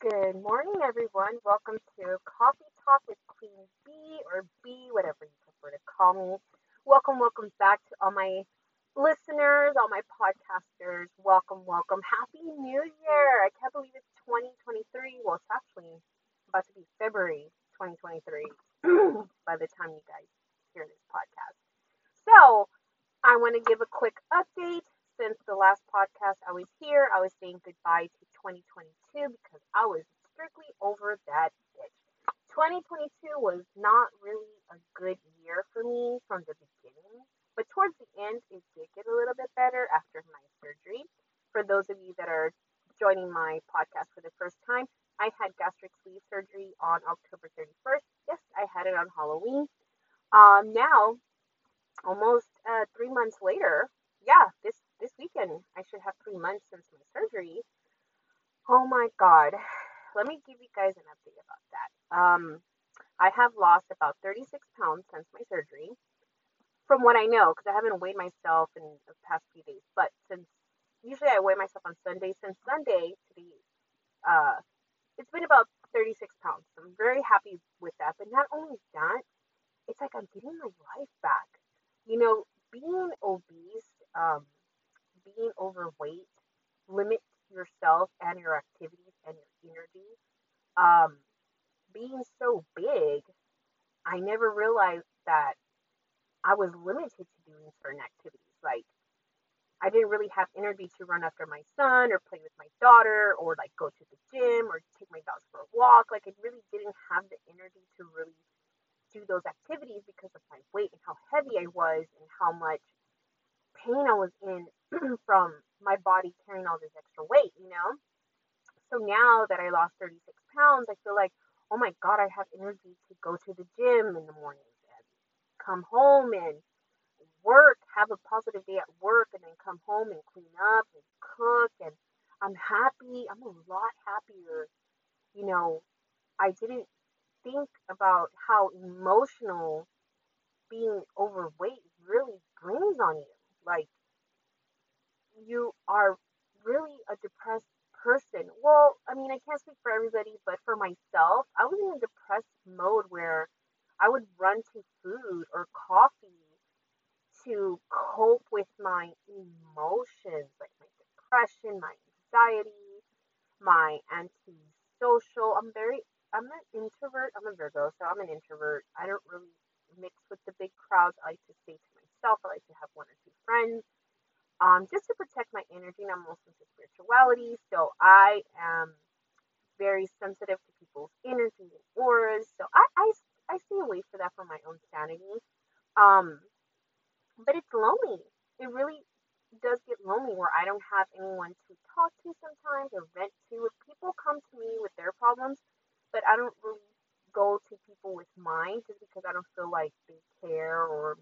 Good morning, everyone. Welcome to Coffee Talk with Queen B or B, whatever you prefer to call me. Welcome, welcome back to all my listeners, all my podcasters. Welcome, welcome. Happy New Year. I can't believe it's 2023. Well, it's actually about to be February 2023 by the time you guys hear this podcast. So, I want to give a quick update since the last podcast I was here, I was saying goodbye to 2022 because I was strictly over that bitch. 2022 was not really a good year for me from the beginning, but towards the end, it did get a little bit better after my surgery. For those of you that are joining my podcast for the first time, I had gastric sleeve surgery on October 31st. Yes, I had it on Halloween. Um, now, almost uh, three months later, yeah, this this weekend. I should have three months since my surgery. Oh my God. Let me give you guys an update about that. Um, I have lost about 36 pounds since my surgery, from what I know, because I haven't weighed myself in the past few days. But since usually I weigh myself on Sunday, since Sunday to the, uh, it's been about 36 pounds. I'm very happy with that. But not only that, it's like I'm getting my life back. You know, being obese, um, being overweight limits yourself and your activities and your energy. Um, being so big, I never realized that I was limited to doing certain activities. Like, I didn't really have energy to run after my son or play with my daughter or like go to the gym or take my dogs for a walk. Like, I really didn't have the energy to really do those activities because of my weight and how heavy I was and how much pain I was in from my body carrying all this extra weight, you know? So now that I lost 36 pounds, I feel like, oh my God, I have energy to go to the gym in the mornings and come home and work, have a positive day at work, and then come home and clean up and cook. And I'm happy. I'm a lot happier. You know, I didn't think about how emotional being overweight really brings on you. Like, you are really a depressed person. Well, I mean, I can't speak for everybody, but for myself, I was in a depressed mode where I would run to food or coffee to cope with my emotions, like my depression, my anxiety, my anti-social. I'm very, I'm an introvert. I'm a Virgo, so I'm an introvert. I don't really mix with the big crowds. I like to stay to myself. I like to have one or two friends um, just to protect my energy. And I'm also into spirituality, so I am very sensitive to people's energy and auras. So I, I, I stay away for that for my own sanity. Um, but it's lonely. It really does get lonely where I don't have anyone to talk to sometimes or vent to. If people come to me with their problems, but I don't really go to people with mine just because I don't feel like they care or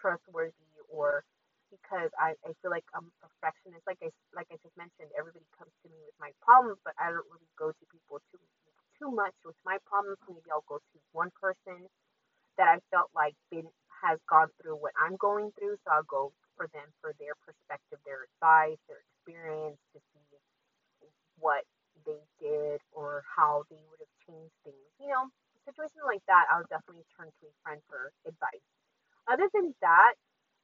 trustworthy or because I, I feel like I'm a perfectionist. Like I like I just mentioned, everybody comes to me with my problems, but I don't really go to people too too much with my problems. Maybe I'll go to one person that I felt like been has gone through what I'm going through, so I'll go for them for their perspective, their advice, their experience to see what they did or how they would have changed things. You know, situations like that, I'll definitely turn to a friend for advice. Other than that,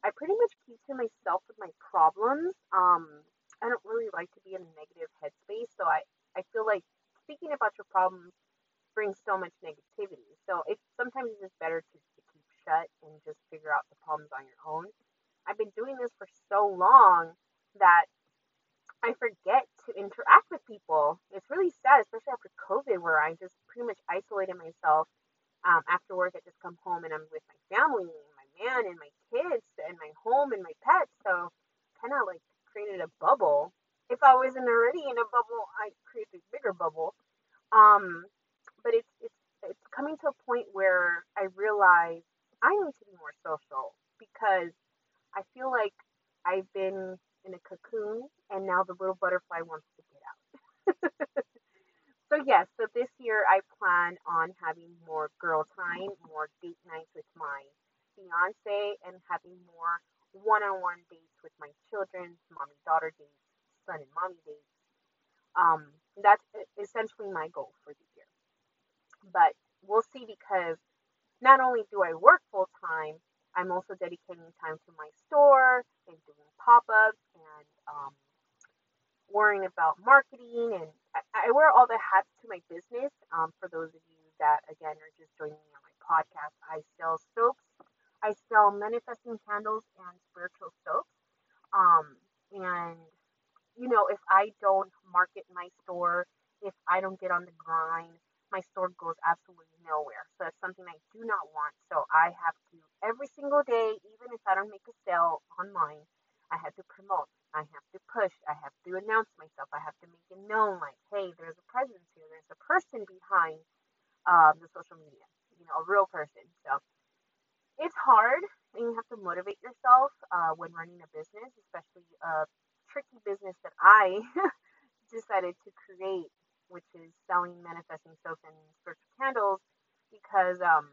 I pretty much keep to myself with my problems. Um, I don't really like to be in a negative headspace, so I, I feel like speaking about your problems brings so much negativity. So it's sometimes it's just better to, to keep shut and just figure out the problems on your own. I've been doing this for so long that I forget to interact with people. It's really sad, especially after COVID, where I just pretty much isolated myself. Um, after work, I just come home and I'm with my family man and my kids and my home and my pets. So kind of like created a bubble. If I wasn't already in a bubble, I created a bigger bubble. Um, but it's it's it's coming to a point where I realize I need to be more social because I feel like I've been in a cocoon and now the little butterfly wants to get out. so yes, so this year I plan on having more girl time, more date nights with my fiance and having more one-on-one dates with my children, mommy daughter dates, son and mommy dates. Um, that essentially my goal for the year. But we'll see because not only do I work full time, I'm also dedicating time to my store and doing pop ups and um, worrying about marketing. And I, I, wear all the hats to my business. Um, for those of you that, again, are just joining me on my podcast, I sell soaps, I sell manifesting candles and spiritual soaps. Um, and, you know, if I don't market my store, if I don't get on the grind, my store goes absolutely nowhere. So that's something I do not want. So I have to every single day, even if I don't make a sale online, I have to promote. I have to push. I have to announce myself. I have to make it known, like, hey, there's a presence here. There's a person behind um, the social media. You know, a real person. So it's hard, and you have to motivate yourself uh, when running a business, especially a tricky business that I decided to create which is selling manifesting soap and spiritual candles, because um,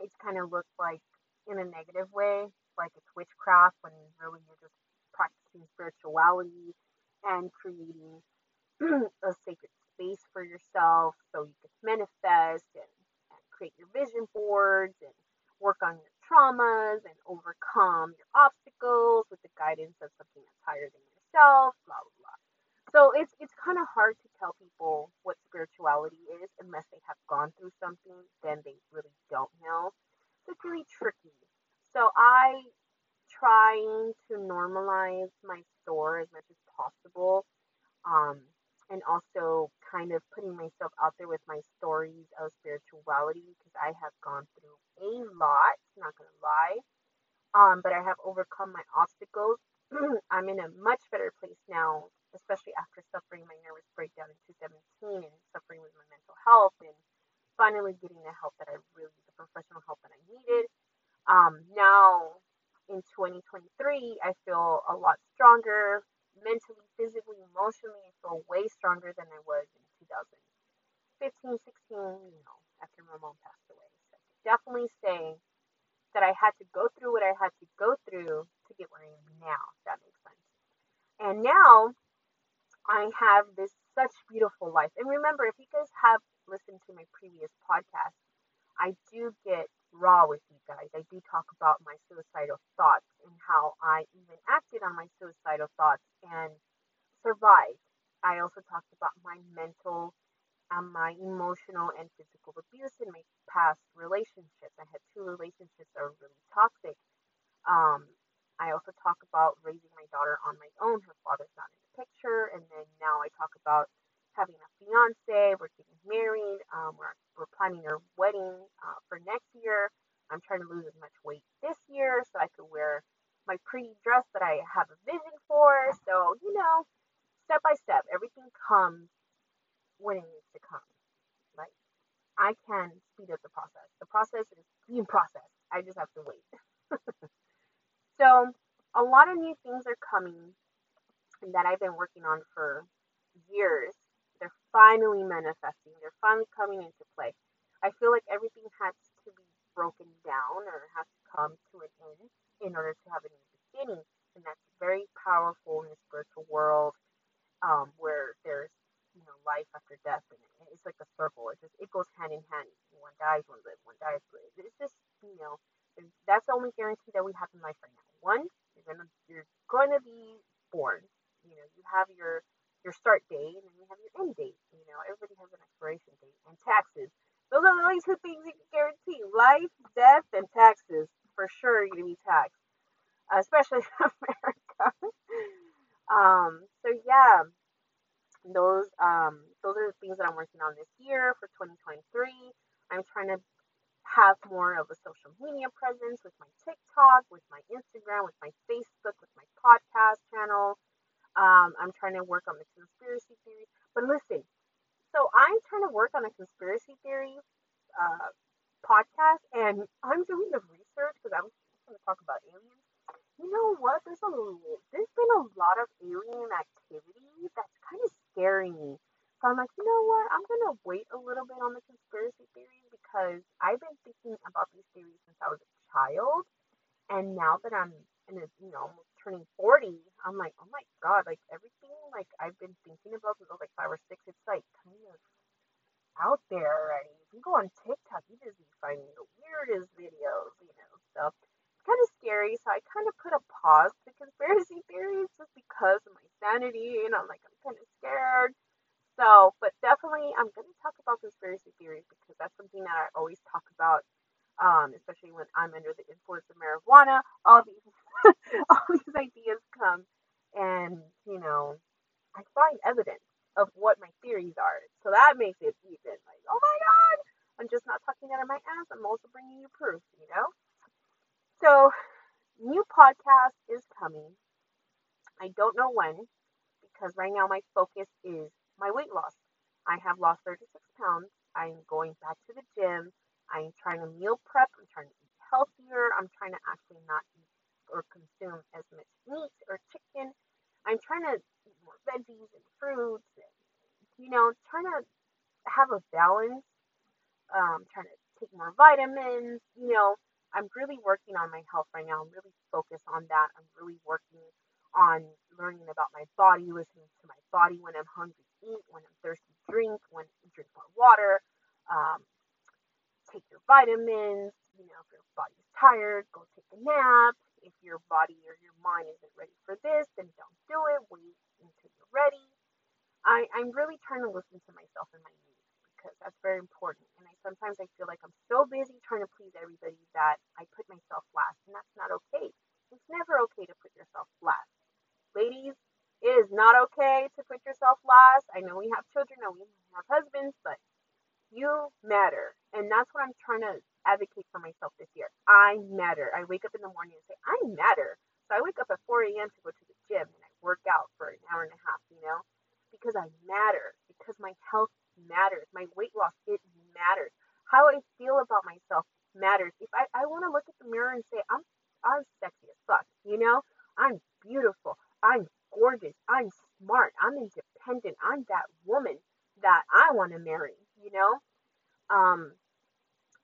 it's kind of looked like in a negative way, like it's witchcraft when really you're just practicing spirituality and creating a sacred space for yourself so you can manifest and, and create your vision boards and work on your traumas and overcome your obstacles with the guidance of something that's higher than yourself, blah, blah, blah. So it's it's kind of hard to tell people what spirituality is unless they have gone through something, then they really don't know. So it's really tricky. So I trying to normalize my store as much as possible. Um, and also kind of putting myself out there with my stories of spirituality because I have gone through a lot, not gonna lie. Um, but I have overcome my obstacles. I'm in a much better place now especially after suffering my nervous breakdown in 2017 and suffering with my mental health and finally getting the help that I really, the professional help that I needed. Um, now in 2023, I feel a lot stronger mentally, physically, emotionally. I feel way stronger than I was in 2015, 16, you know, after my mom passed away. So I can definitely say that I had to go through what I had to go through to get where I am now, if that makes sense. And now I have this such beautiful life. And remember, if you guys have listened to my previous podcast, I do get raw with you guys. I do talk about my suicidal thoughts and how I even acted on my suicidal thoughts and survived. I also talked about my mental and my emotional and physical abuse in my past relationships. I had two relationships that were really toxic. Um, I also talk about raising my daughter on my own. Her father's not in picture, and then now I talk about having a fiance. We're getting married. Um, we're we're planning our wedding uh, for next year. I'm trying to lose as much weight this year so I could wear my pretty dress that I have a vision for. So you know, step by step, everything comes when it needs to come. Like I can speed up the process. The process is being processed. I just have to wait. so a lot of new things are coming that I've been working on for years, finally manifesting. They're finally coming into play. I feel like everything has to be broken down or has to come to an end in order to have a new beginning. And that's very powerful in the spiritual world um, where there's, you know, life after death. And it's like a circle. It just, it goes hand in hand. One dies, one lives, one dies. lives. It's just, you know, that's the only guarantee that we have in life right now. One, you're gonna, you're to be born you know, you have your your start date and then you have your end date. You know, everybody has an expiration date and taxes. Those are the only two things you can guarantee: life, death, and taxes. For sure, you're gonna be taxed, especially in America. um, so yeah, those um those are the things that I'm working on this year for 2023. I'm trying to have more of a social media presence with my TikTok, with my Instagram, with my Facebook, with my podcast channel. Um, I'm trying to work on the conspiracy theory. But listen, so I'm trying to work on a conspiracy theory uh, podcast, and I'm doing the research because I'm going to talk about aliens. You know what? There's a there's been a lot of alien activity that's kind of scaring me. So I'm like, you know what? I'm gonna wait a little bit on the conspiracy theories because I've been thinking about these theories since I was a child, and now that I'm in a, you know, almost turning 40, I'm like, oh my god, like everything like I've been thinking about since I was like five or six, it's like kind of out there already. If you go on TikTok, you just be finding the weirdest videos, you know. So it's kind of scary. So I kind of put a pause to conspiracy theories just because of my sanity, and I'm like, I'm kind of scared. So, but definitely, I'm going to talk about conspiracy theories because that's something that I always talk about, um, especially when I'm under the influence of marijuana. All these, all these ideas come, and you know, I find evidence of what my theories are. So that makes it even like, oh my god, I'm just not talking out of my ass. I'm also bringing you proof, you know. So, new podcast is coming. I don't know when because right now my focus is my weight loss. I have lost 36 pounds. I'm going back to the gym. I'm trying to meal prep. I'm trying to eat healthier. I'm trying to actually not eat or consume as much meat or chicken. I'm trying to eat more veggies and fruits and, you know, trying to have a balance. Um, trying to take more vitamins. You know, I'm really working on my health right now. I'm really focused on that. I'm really working on learning about my body, listening to my body when I'm hungry eat, when I'm thirsty, drink, when I drink more water, um, take your vitamins. You know, if your body's tired, go take a nap. If your body or your mind isn't ready for this, then don't do it. Wait until you're ready. I, I'm really trying to listen to myself and my needs because that's very important. And I sometimes I feel like I'm so busy trying to please everybody that I put myself last, and that's not okay. It's never okay to put yourself last. Ladies, it is not okay to put yourself last. I know we have children and we have husbands, but you matter. And that's what I'm trying to advocate for myself this year. I matter. I wake up in the morning and say, I matter. So I wake up at 4 a.m. to go to the gym and I work out for an hour and a half, you know, because I matter, because my health matters. My weight loss, it matters. How I feel about myself matters. If I, I want to look at the mirror and say, I'm, I'm sexy as fuck, you know, I'm beautiful. I'm gorgeous. I'm smart. I'm independent. I'm that woman that I want to marry, you know? Um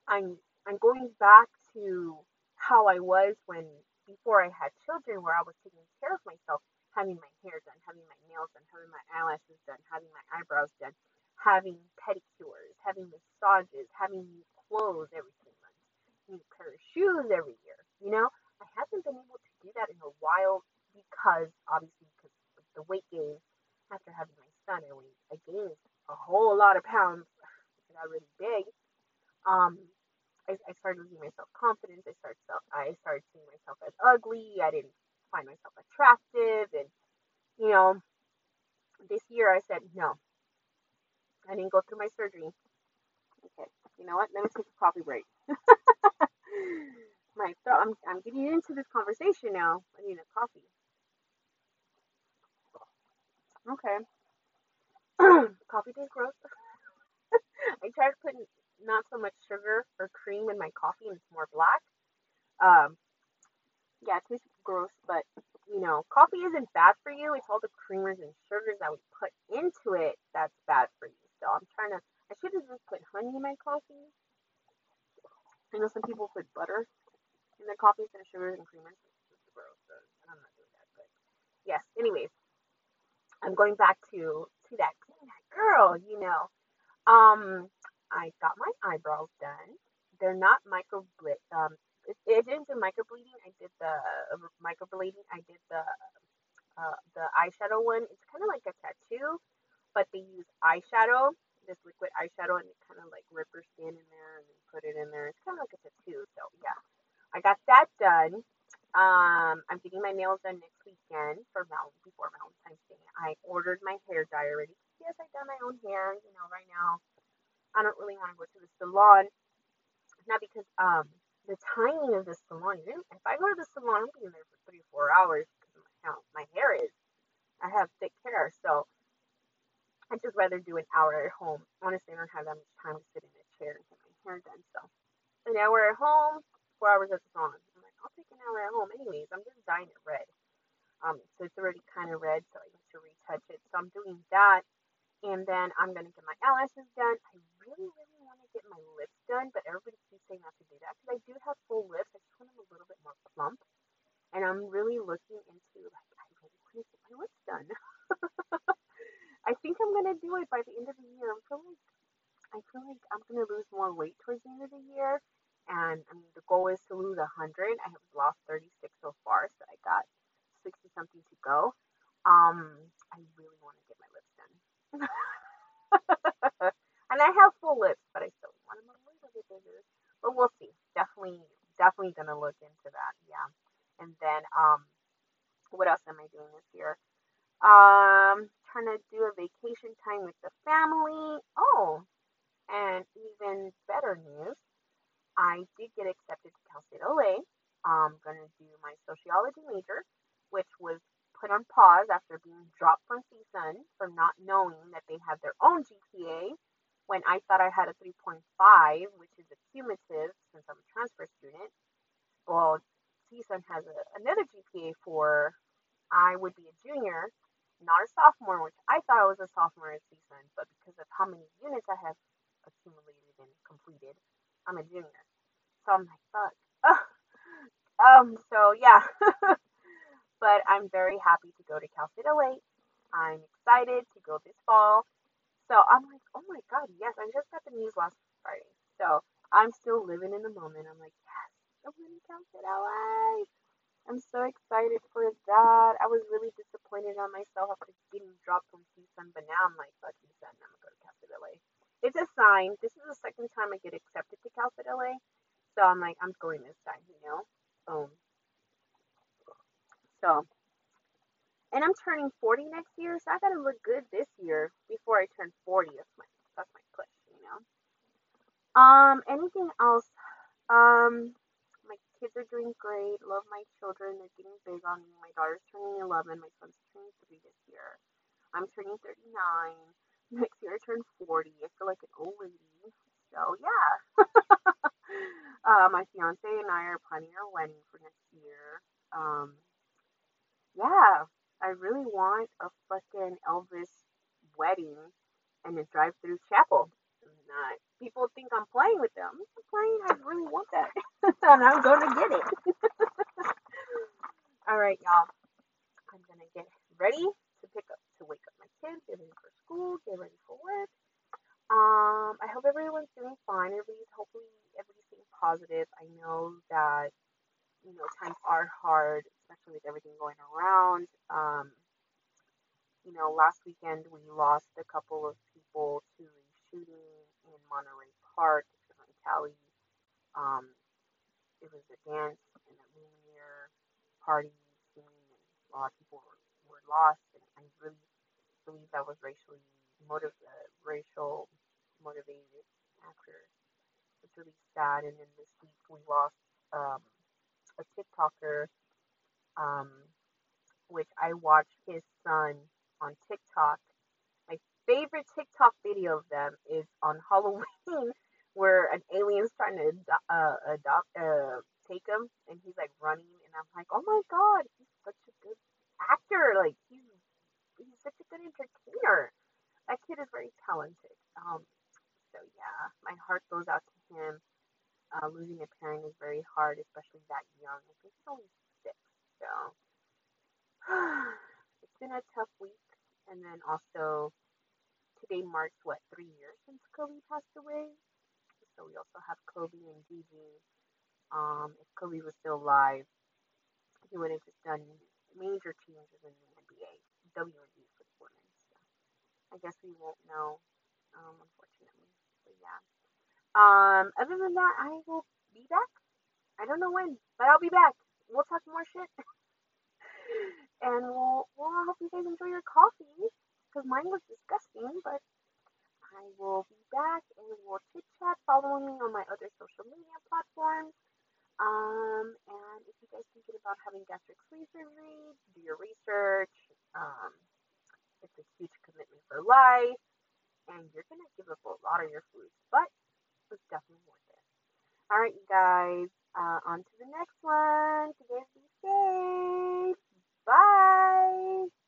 I'm I'm going back to how I was when before I had children where I was taking care of myself, having my hair done, having my nails done, having my eyelashes done, having my eyebrows done, having pedicures, having massages, having new clothes every three months, new pair of shoes every year. You know, I haven't been able to do that in a while because obviously because of the weight gain after having my son, I weighed, I gained a whole lot of pounds. Got really big. Um, I, I started losing my self confidence. I started self, I started seeing myself as ugly. I didn't find myself attractive, and you know, this year I said no. I didn't go through my surgery. Okay, you know what? Let me take a coffee break. my throat. I'm I'm getting into this conversation now. I need a coffee. Okay. Coffee tastes gross. I tried putting not so much sugar or cream in my coffee and it's more black. Um, yeah, it tastes gross, but you know, coffee isn't bad for you. It's all the creamers and sugars that we put into it that's bad for you. So I'm trying to. I should have just put honey in my coffee. I know some people put butter in their coffee instead of sugars and creamers. It's gross, so I'm not doing that. But yes, anyways, I'm going back to to that that girl, you know. Um, I got my eyebrows done. They're not micro um it, it didn't do microblading. I did the uh. I did the uh, the eyeshadow one. It's kind of like a tattoo, but they use eyeshadow, this liquid eyeshadow, and they kind of like rip your skin in there and put it in there. It's kind of like a tattoo. So yeah, I got that done. Um, I'm getting my nails done next weekend for Val before Valentine's Day. I ordered my hair dye already. Yes, I done my own hair. You know, right now I don't really want to go to the salon. Not because um the timing of the salon. If I go to the salon, I'm being there for three four hours because of how my hair is. I have thick hair, so I'd just rather do an hour at home. Honestly, I don't have that much time to sit in a chair and get my hair done. So an hour at home, four hours at the salon. I'll take an hour at home anyways. I'm just dyeing it red. Um, so it's already kind of red, so I need to retouch it. So I'm doing that. And then I'm going to get my eyelashes done. I really, really want to get my lips done, but everybody keeps saying not to do that because I do have full lips. I just want them a little bit more plump. And I'm really looking into, like, I really want to get my lips done. I think I'm going to do it by the end of the year. I'm feeling, I I feel like I'm gonna lose more weight towards the end of the year. And I mean, the goal is to lose 100. I have lost 36 so far, so I got 60 something to go. Um, I really want to get my lips done. and I have full lips, but I still want them a little bit bigger. But we'll see. Definitely, definitely gonna look into that. Yeah. And then, um, what else am I doing this year? Um, trying to do a vacation time with the family. Oh, and even better news, I did get accepted to Cal State LA. I'm gonna do my sociology major, which was put on pause after being dropped from CSUN for not knowing that they have their own GPA when I thought I had a 3.5, which is a cumulative since I'm a transfer student. Well, CSUN has a, another GPA for I would be a junior not a sophomore, which I thought I was a sophomore at CSUN, but because of how many units I have accumulated and completed, I'm a junior. So I'm like, fuck. um, so yeah. but I'm very happy to go to Cal State LA. I'm excited to go this fall. So I'm like, oh my god, yes, I just got the news last Friday. So I'm still living in the moment. I'm like, yes, I'm going to Cal State LA. I'm so excited for that. I was really disappointed on myself after getting dropped from CSUN, but now I'm like, fuck CSUN, I'm gonna go to Cal State LA. It's a sign. This is the second time I get accepted to Cal State LA, so I'm like, I'm going this time, you know. Um. So, and I'm turning 40 next year, so I gotta look good this year before I turn 40. That's my that's my push, you know. Um. Anything else? Um my kids are doing great. Love my children. They're getting big on me. My daughter's turning 11. My son's turning 3 this year. I'm turning 39. Next year I turn 40. I feel like an old lady. So, yeah. uh, my fiance and I are planning our wedding for next year. Um, yeah, I really want a fucking Elvis wedding and a drive through chapel not. People think I'm playing with them. I'm playing. I really want that, and I'm going to get it. All right, y'all. I'm gonna get ready to pick up to wake up my kids, get ready for school, get ready for work. Um, I hope everyone's doing fine. Everybody's hopefully everybody's staying positive. I know that you know times are hard, especially with everything going around. Um, you know, last weekend we lost a couple of people to a shooting in Monterey Park in Cali. Um, it was a dance and a Lumiere party scene, and a lot of people were, were lost. And I really believe that was racially motive, uh, racial motivated. After it's really sad. And then this week we lost um, a TikToker, um, which I watched his son on TikTok My favorite TikTok video of them is on Halloween, where an alien's trying to uh, adopt, uh, take him, and he's like running, and I'm like, oh my god, he's such a good actor. Like he's he's such a good entertainer. That kid is very talented. Um, so yeah, my heart goes out to him. Uh, losing a parent is very hard, especially that young. I think he's only six, so it's been a tough week. And then also today marks what three years since Kobe passed away. So we also have Kobe and Gigi. Um, if Kobe was still alive, he would have just done major changes in the NBA, WNBA for women. So I guess we won't know, um, unfortunately. But yeah. Um, other than that, I will be back. I don't know when, but I'll be back. We'll talk more shit. and we'll, well, I hope you guys enjoy your coffee because mine was disgusting, but I will be back and we'll chit chat. Follow me on my other social media platforms. Um, and if you guys thinking about having gastric sleeve surgery, do your research. Um, it's a huge commitment for life, and you're gonna give up a lot of your food, but it's definitely worth it. All right, you guys. Uh, on to the next one. Guys be safe. Bye.